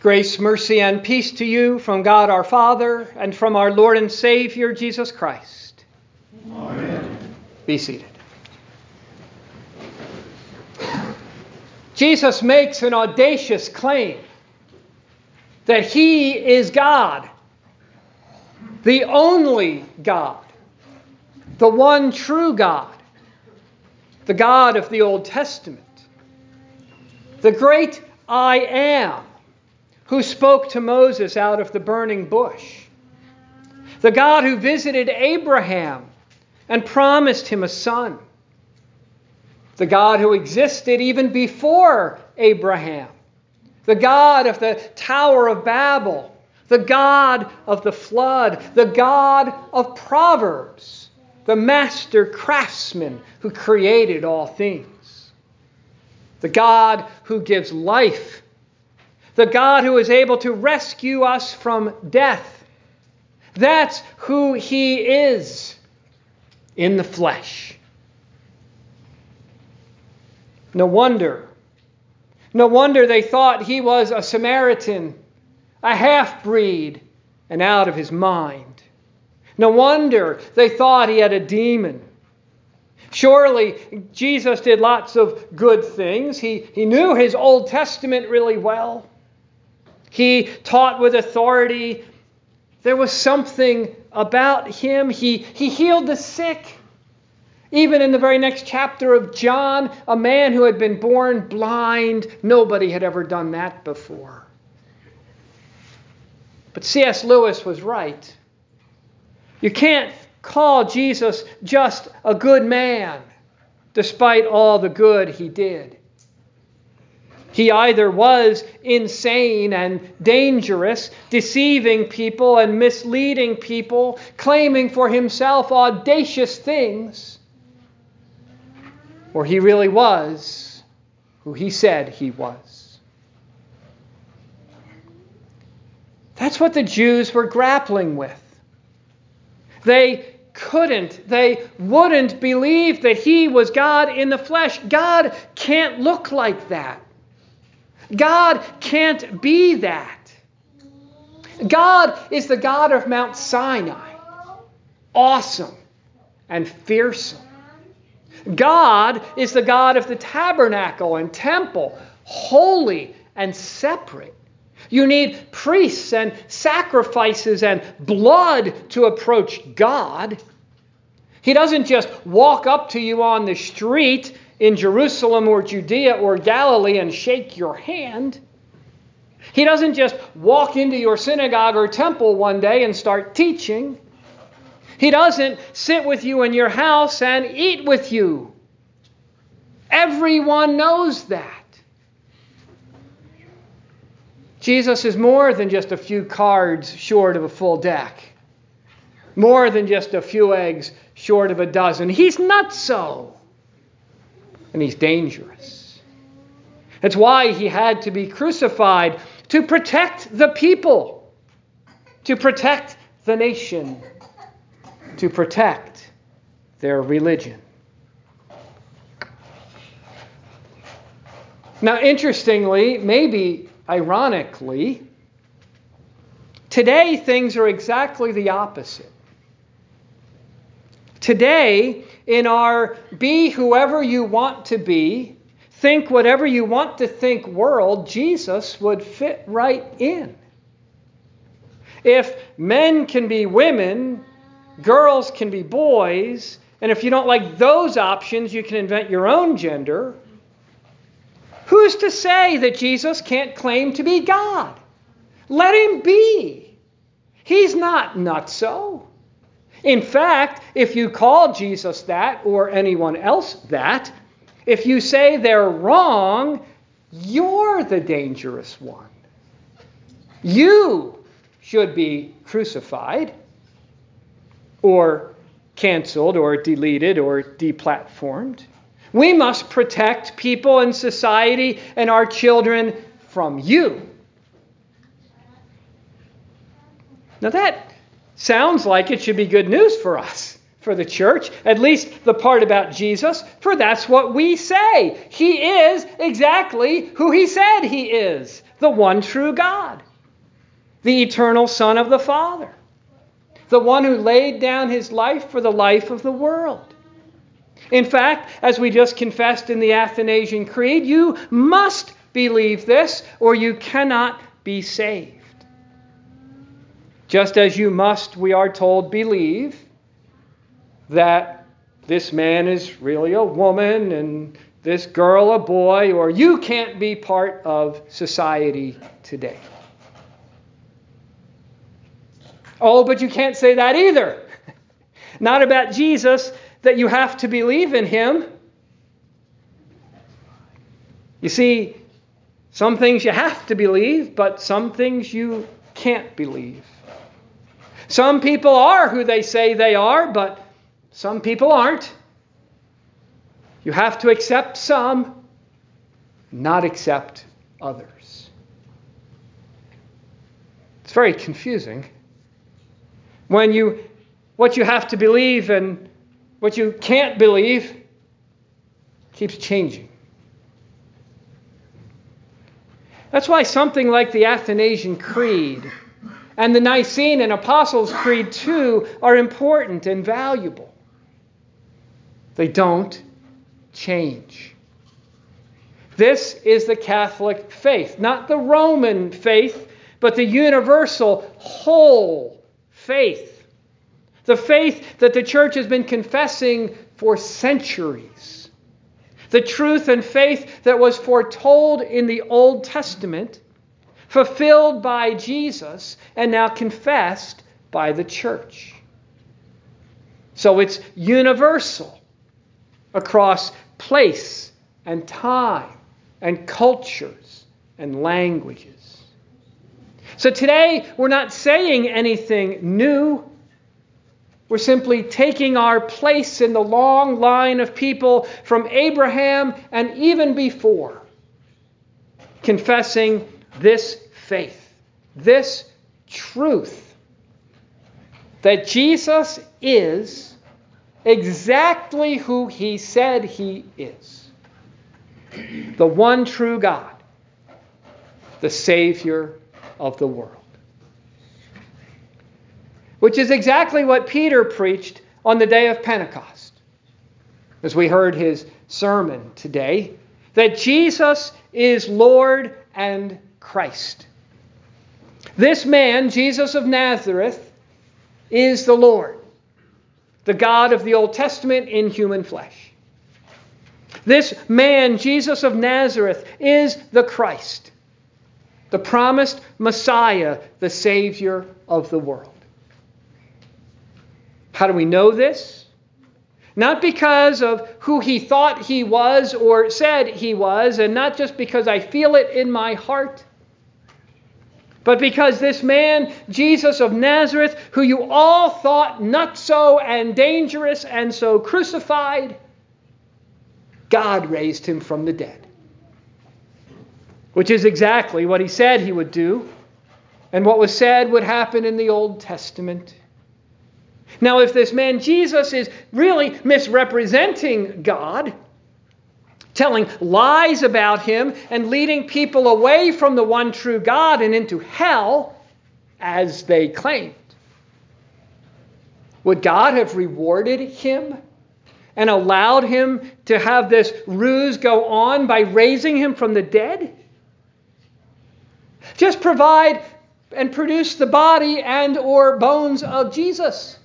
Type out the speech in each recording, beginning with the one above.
Grace, mercy, and peace to you from God our Father and from our Lord and Savior Jesus Christ. Amen. Be seated. Jesus makes an audacious claim that he is God, the only God, the one true God, the God of the Old Testament, the great I am who spoke to Moses out of the burning bush, the God who visited Abraham and promised him a son, the God who existed even before Abraham, the God of the Tower of Babel, the God of the flood, the God of Proverbs, the master craftsman who created all things, the God who gives life the God who is able to rescue us from death. That's who He is in the flesh. No wonder. No wonder they thought he was a Samaritan, a half breed, and out of his mind. No wonder they thought he had a demon. Surely Jesus did lots of good things. He, he knew his Old Testament really well. He taught with authority. There was something about him. He, he healed the sick. Even in the very next chapter of John, a man who had been born blind, nobody had ever done that before. But C.S. Lewis was right. You can't call Jesus just a good man, despite all the good he did. He either was insane and dangerous, deceiving people and misleading people, claiming for himself audacious things, or he really was who he said he was. That's what the Jews were grappling with. They couldn't, they wouldn't believe that he was God in the flesh. God can't look like that. God can't be that. God is the God of Mount Sinai, awesome and fearsome. God is the God of the tabernacle and temple, holy and separate. You need priests and sacrifices and blood to approach God. He doesn't just walk up to you on the street in Jerusalem or Judea or Galilee and shake your hand. He doesn't just walk into your synagogue or temple one day and start teaching. He doesn't sit with you in your house and eat with you. Everyone knows that. Jesus is more than just a few cards short of a full deck, more than just a few eggs short of a dozen. He's not so and he's dangerous. That's why he had to be crucified to protect the people, to protect the nation, to protect their religion. Now, interestingly, maybe ironically, today things are exactly the opposite. Today, in our be whoever you want to be, think whatever you want to think world, Jesus would fit right in. If men can be women, girls can be boys, and if you don't like those options, you can invent your own gender. Who's to say that Jesus can't claim to be God? Let him be. He's not nutso. In fact, if you call Jesus that or anyone else that, if you say they're wrong, you're the dangerous one. You should be crucified or canceled or deleted or deplatformed. We must protect people in society and our children from you. Now, that sounds like it should be good news for us, for the church, at least the part about Jesus, for that's what we say. He is exactly who he said he is the one true God, the eternal Son of the Father, the one who laid down his life for the life of the world. In fact, as we just confessed in the Athanasian Creed, you must believe this or you cannot be saved. Just as you must, we are told, believe that this man is really a woman and this girl a boy, or you can't be part of society today. Oh, but you can't say that either. Not about Jesus, that you have to believe in him. You see, some things you have to believe, but some things you can't believe. Some people are who they say they are, but some people aren't. You have to accept some, not accept others. It's very confusing. When you what you have to believe and what you can't believe keeps changing. That's why something like the Athanasian Creed and the Nicene and Apostles' Creed too are important and valuable. They don't change. This is the Catholic faith, not the Roman faith, but the universal whole faith. The faith that the church has been confessing for centuries. The truth and faith that was foretold in the Old Testament, fulfilled by Jesus, and now confessed by the church. So it's universal across place and time and cultures and languages. So today, we're not saying anything new. We're simply taking our place in the long line of people from Abraham and even before, confessing this faith, this truth that Jesus is exactly who he said he is the one true God, the Savior of the world. Which is exactly what Peter preached on the day of Pentecost, as we heard his sermon today, that Jesus is Lord and Christ. This man, Jesus of Nazareth, is the Lord the God of the Old Testament in human flesh. This man, Jesus of Nazareth, is the Christ, the promised Messiah, the Savior of the world. How do we know this? Not because of who he thought he was or said he was, and not just because I feel it in my heart, but because this man, Jesus of Nazareth, who you all thought not so and dangerous and so crucified, God raised him from the dead. Which is exactly what he said he would do, and what was said would happen in the Old Testament. Now, if this man Jesus is really misrepresenting God, telling lies about him and leading people away from the one true God and into hell, as they claimed. Would God have rewarded him and allowed him to have this ruse go on by raising him from the dead? Just provide and produce the body and or bones of Jesus.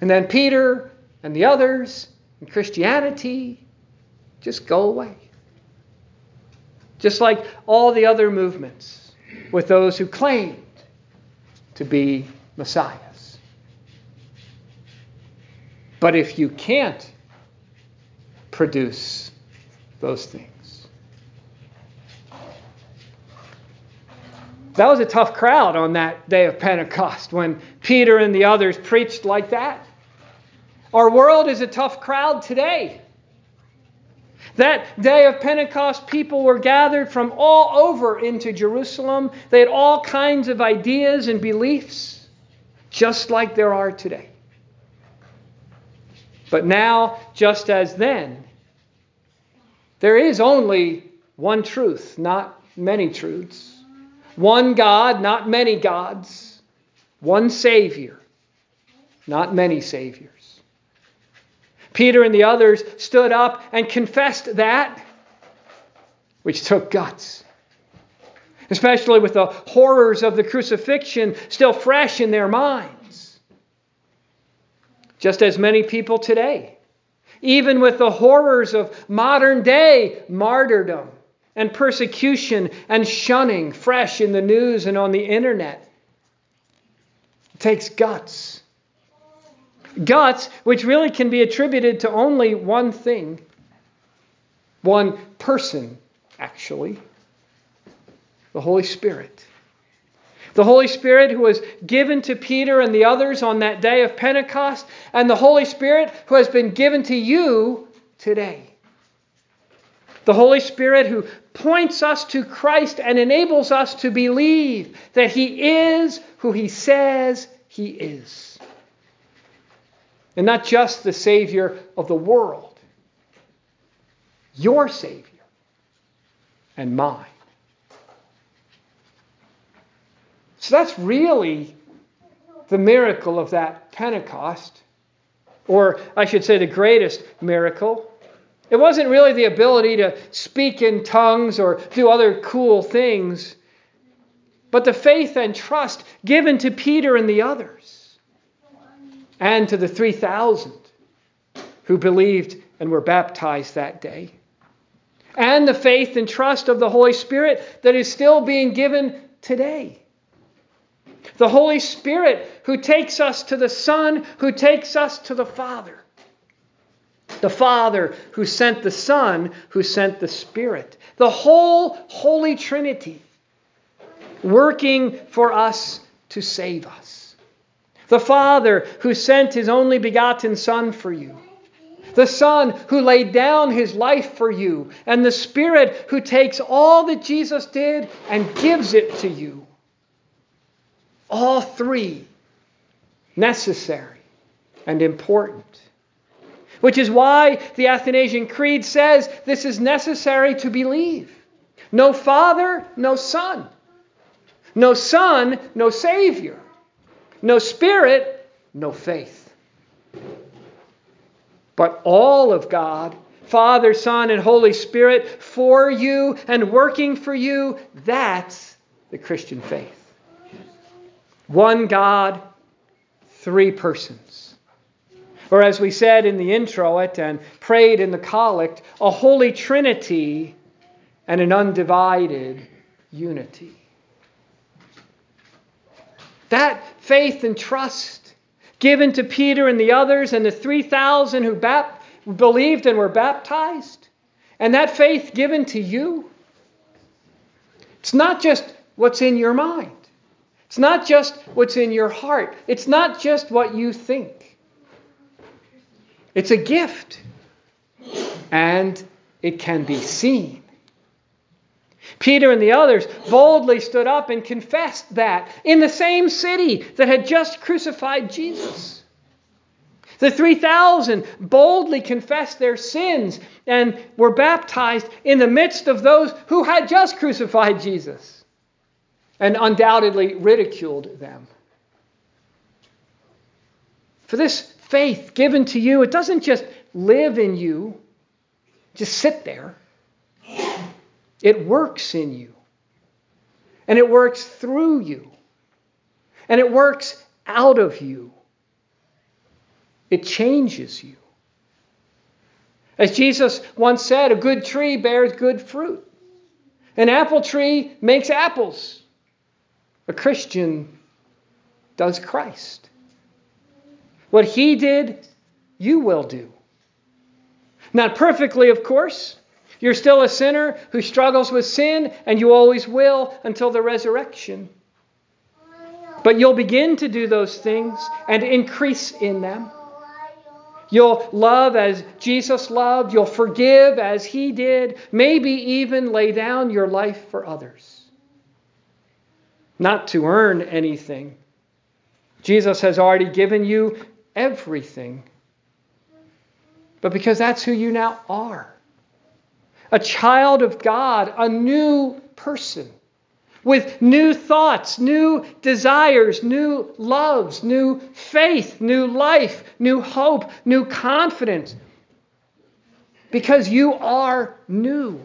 And then Peter and the others and Christianity just go away. Just like all the other movements with those who claimed to be messiahs. But if you can't produce those things, that was a tough crowd on that day of Pentecost when Peter and the others preached like that. Our world is a tough crowd today. That day of Pentecost, people were gathered from all over into Jerusalem. They had all kinds of ideas and beliefs, just like there are today. But now, just as then, there is only one truth, not many truths. One God, not many gods. One Savior, not many Saviors. Peter and the others stood up and confessed that, which took guts. Especially with the horrors of the crucifixion still fresh in their minds. Just as many people today, even with the horrors of modern day martyrdom and persecution and shunning fresh in the news and on the internet, it takes guts Guts, which really can be attributed to only one thing, one person, actually the Holy Spirit. The Holy Spirit who was given to Peter and the others on that day of Pentecost, and the Holy Spirit who has been given to you today. The Holy Spirit who points us to Christ and enables us to believe that He is who He says He is and not just the Savior of the world, your Savior and mine. So that's really the miracle of that Pentecost, or I should say, the greatest miracle. It wasn't really the ability to speak in tongues or do other cool things, but the faith and trust given to Peter and the others and to the 3,000 who believed and were baptized that day, and the faith and trust of the Holy Spirit that is still being given today. The Holy Spirit who takes us to the Son, who takes us to the Father. The Father who sent the Son, who sent the Spirit. The whole Holy Trinity working for us to save us. The Father who sent his only begotten Son for you. The Son who laid down his life for you. And the Spirit who takes all that Jesus did and gives it to you. All three necessary and important. Which is why the Athanasian Creed says this is necessary to believe. No Father, no Son. No Son, no Savior. No spirit, no faith. But all of God, Father, Son, and Holy Spirit for you and working for you, that's the Christian faith. One God, three persons. Or as we said in the introit and prayed in the collect, a holy trinity and an undivided unity. That faith and trust given to Peter and the others and the 3,000 who bap- believed and were baptized, and that faith given to you, it's not just what's in your mind. It's not just what's in your heart. It's not just what you think. It's a gift. And it can be seen. Peter and the others boldly stood up and confessed that in the same city that had just crucified Jesus. The 3,000 boldly confessed their sins and were baptized in the midst of those who had just crucified Jesus and undoubtedly ridiculed them. For this faith given to you, it doesn't just live in you, just sit there. It works in you. And it works through you. And it works out of you. It changes you. As Jesus once said, a good tree bears good fruit. An apple tree makes apples. A Christian does Christ. What he did, you will do. Not perfectly, of course, you're still a sinner who struggles with sin, and you always will until the resurrection. But you'll begin to do those things and increase in them. You'll love as Jesus loved. You'll forgive as he did. Maybe even lay down your life for others. Not to earn anything. Jesus has already given you everything. but because that's who you now are. A child of God, a new person with new thoughts, new desires, new loves, new faith, new life, new hope, new confidence. Because you are new.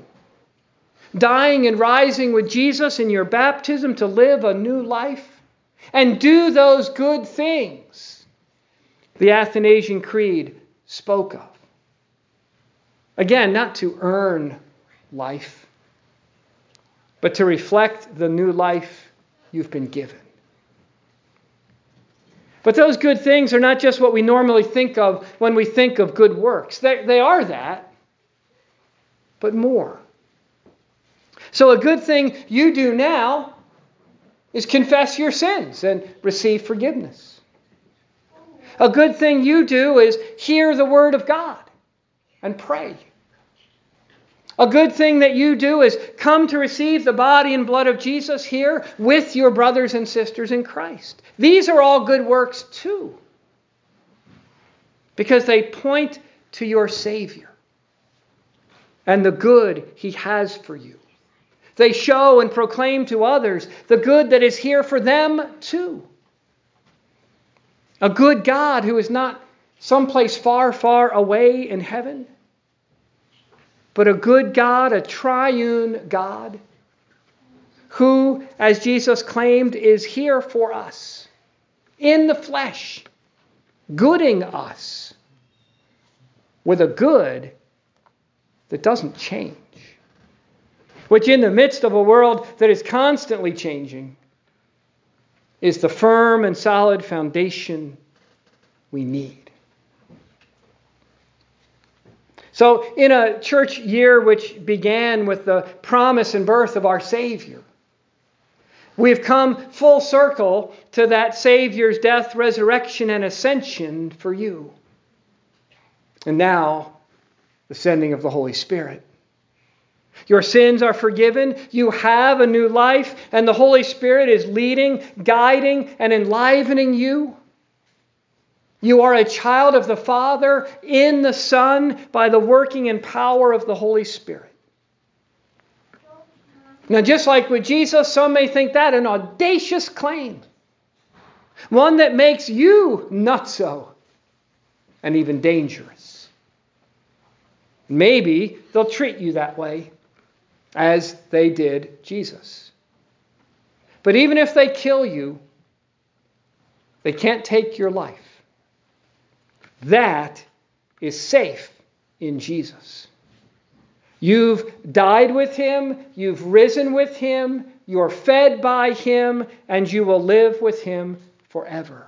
Dying and rising with Jesus in your baptism to live a new life and do those good things the Athanasian Creed spoke of. Again, not to earn life but to reflect the new life you've been given. But those good things are not just what we normally think of when we think of good works. They, they are that, but more. So, a good thing you do now is confess your sins and receive forgiveness. A good thing you do is hear the word of God and pray. A good thing that you do is come to receive the body and blood of Jesus here with your brothers and sisters in Christ. These are all good works too, because they point to your Savior and the good He has for you. They show and proclaim to others the good that is here for them too. A good God who is not someplace far, far away in heaven but a good God, a triune God, who, as Jesus claimed, is here for us in the flesh, gooding us with a good that doesn't change, which, in the midst of a world that is constantly changing, is the firm and solid foundation we need. So, in a church year which began with the promise and birth of our Savior, we've come full circle to that Savior's death, resurrection, and ascension for you. And now, the sending of the Holy Spirit. Your sins are forgiven. You have a new life, and the Holy Spirit is leading, guiding, and enlivening you. You are a child of the Father in the Son by the working and power of the Holy Spirit. Now, just like with Jesus, some may think that an audacious claim, one that makes you nutso and even dangerous. Maybe they'll treat you that way as they did Jesus. But even if they kill you, they can't take your life. That is safe in Jesus. You've died with him, you've risen with him, you're fed by him, and you will live with him forever.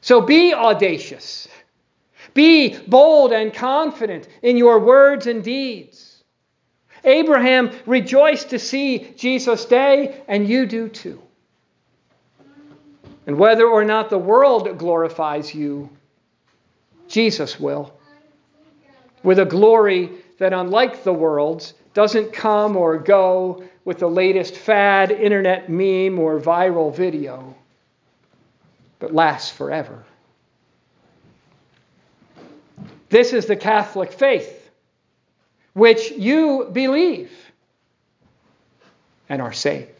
So be audacious. Be bold and confident in your words and deeds. Abraham rejoiced to see Jesus' day, and you do too. And whether or not the world glorifies you, Jesus will. With a glory that, unlike the world's, doesn't come or go with the latest fad internet meme or viral video, but lasts forever. This is the Catholic faith, which you believe and are saved.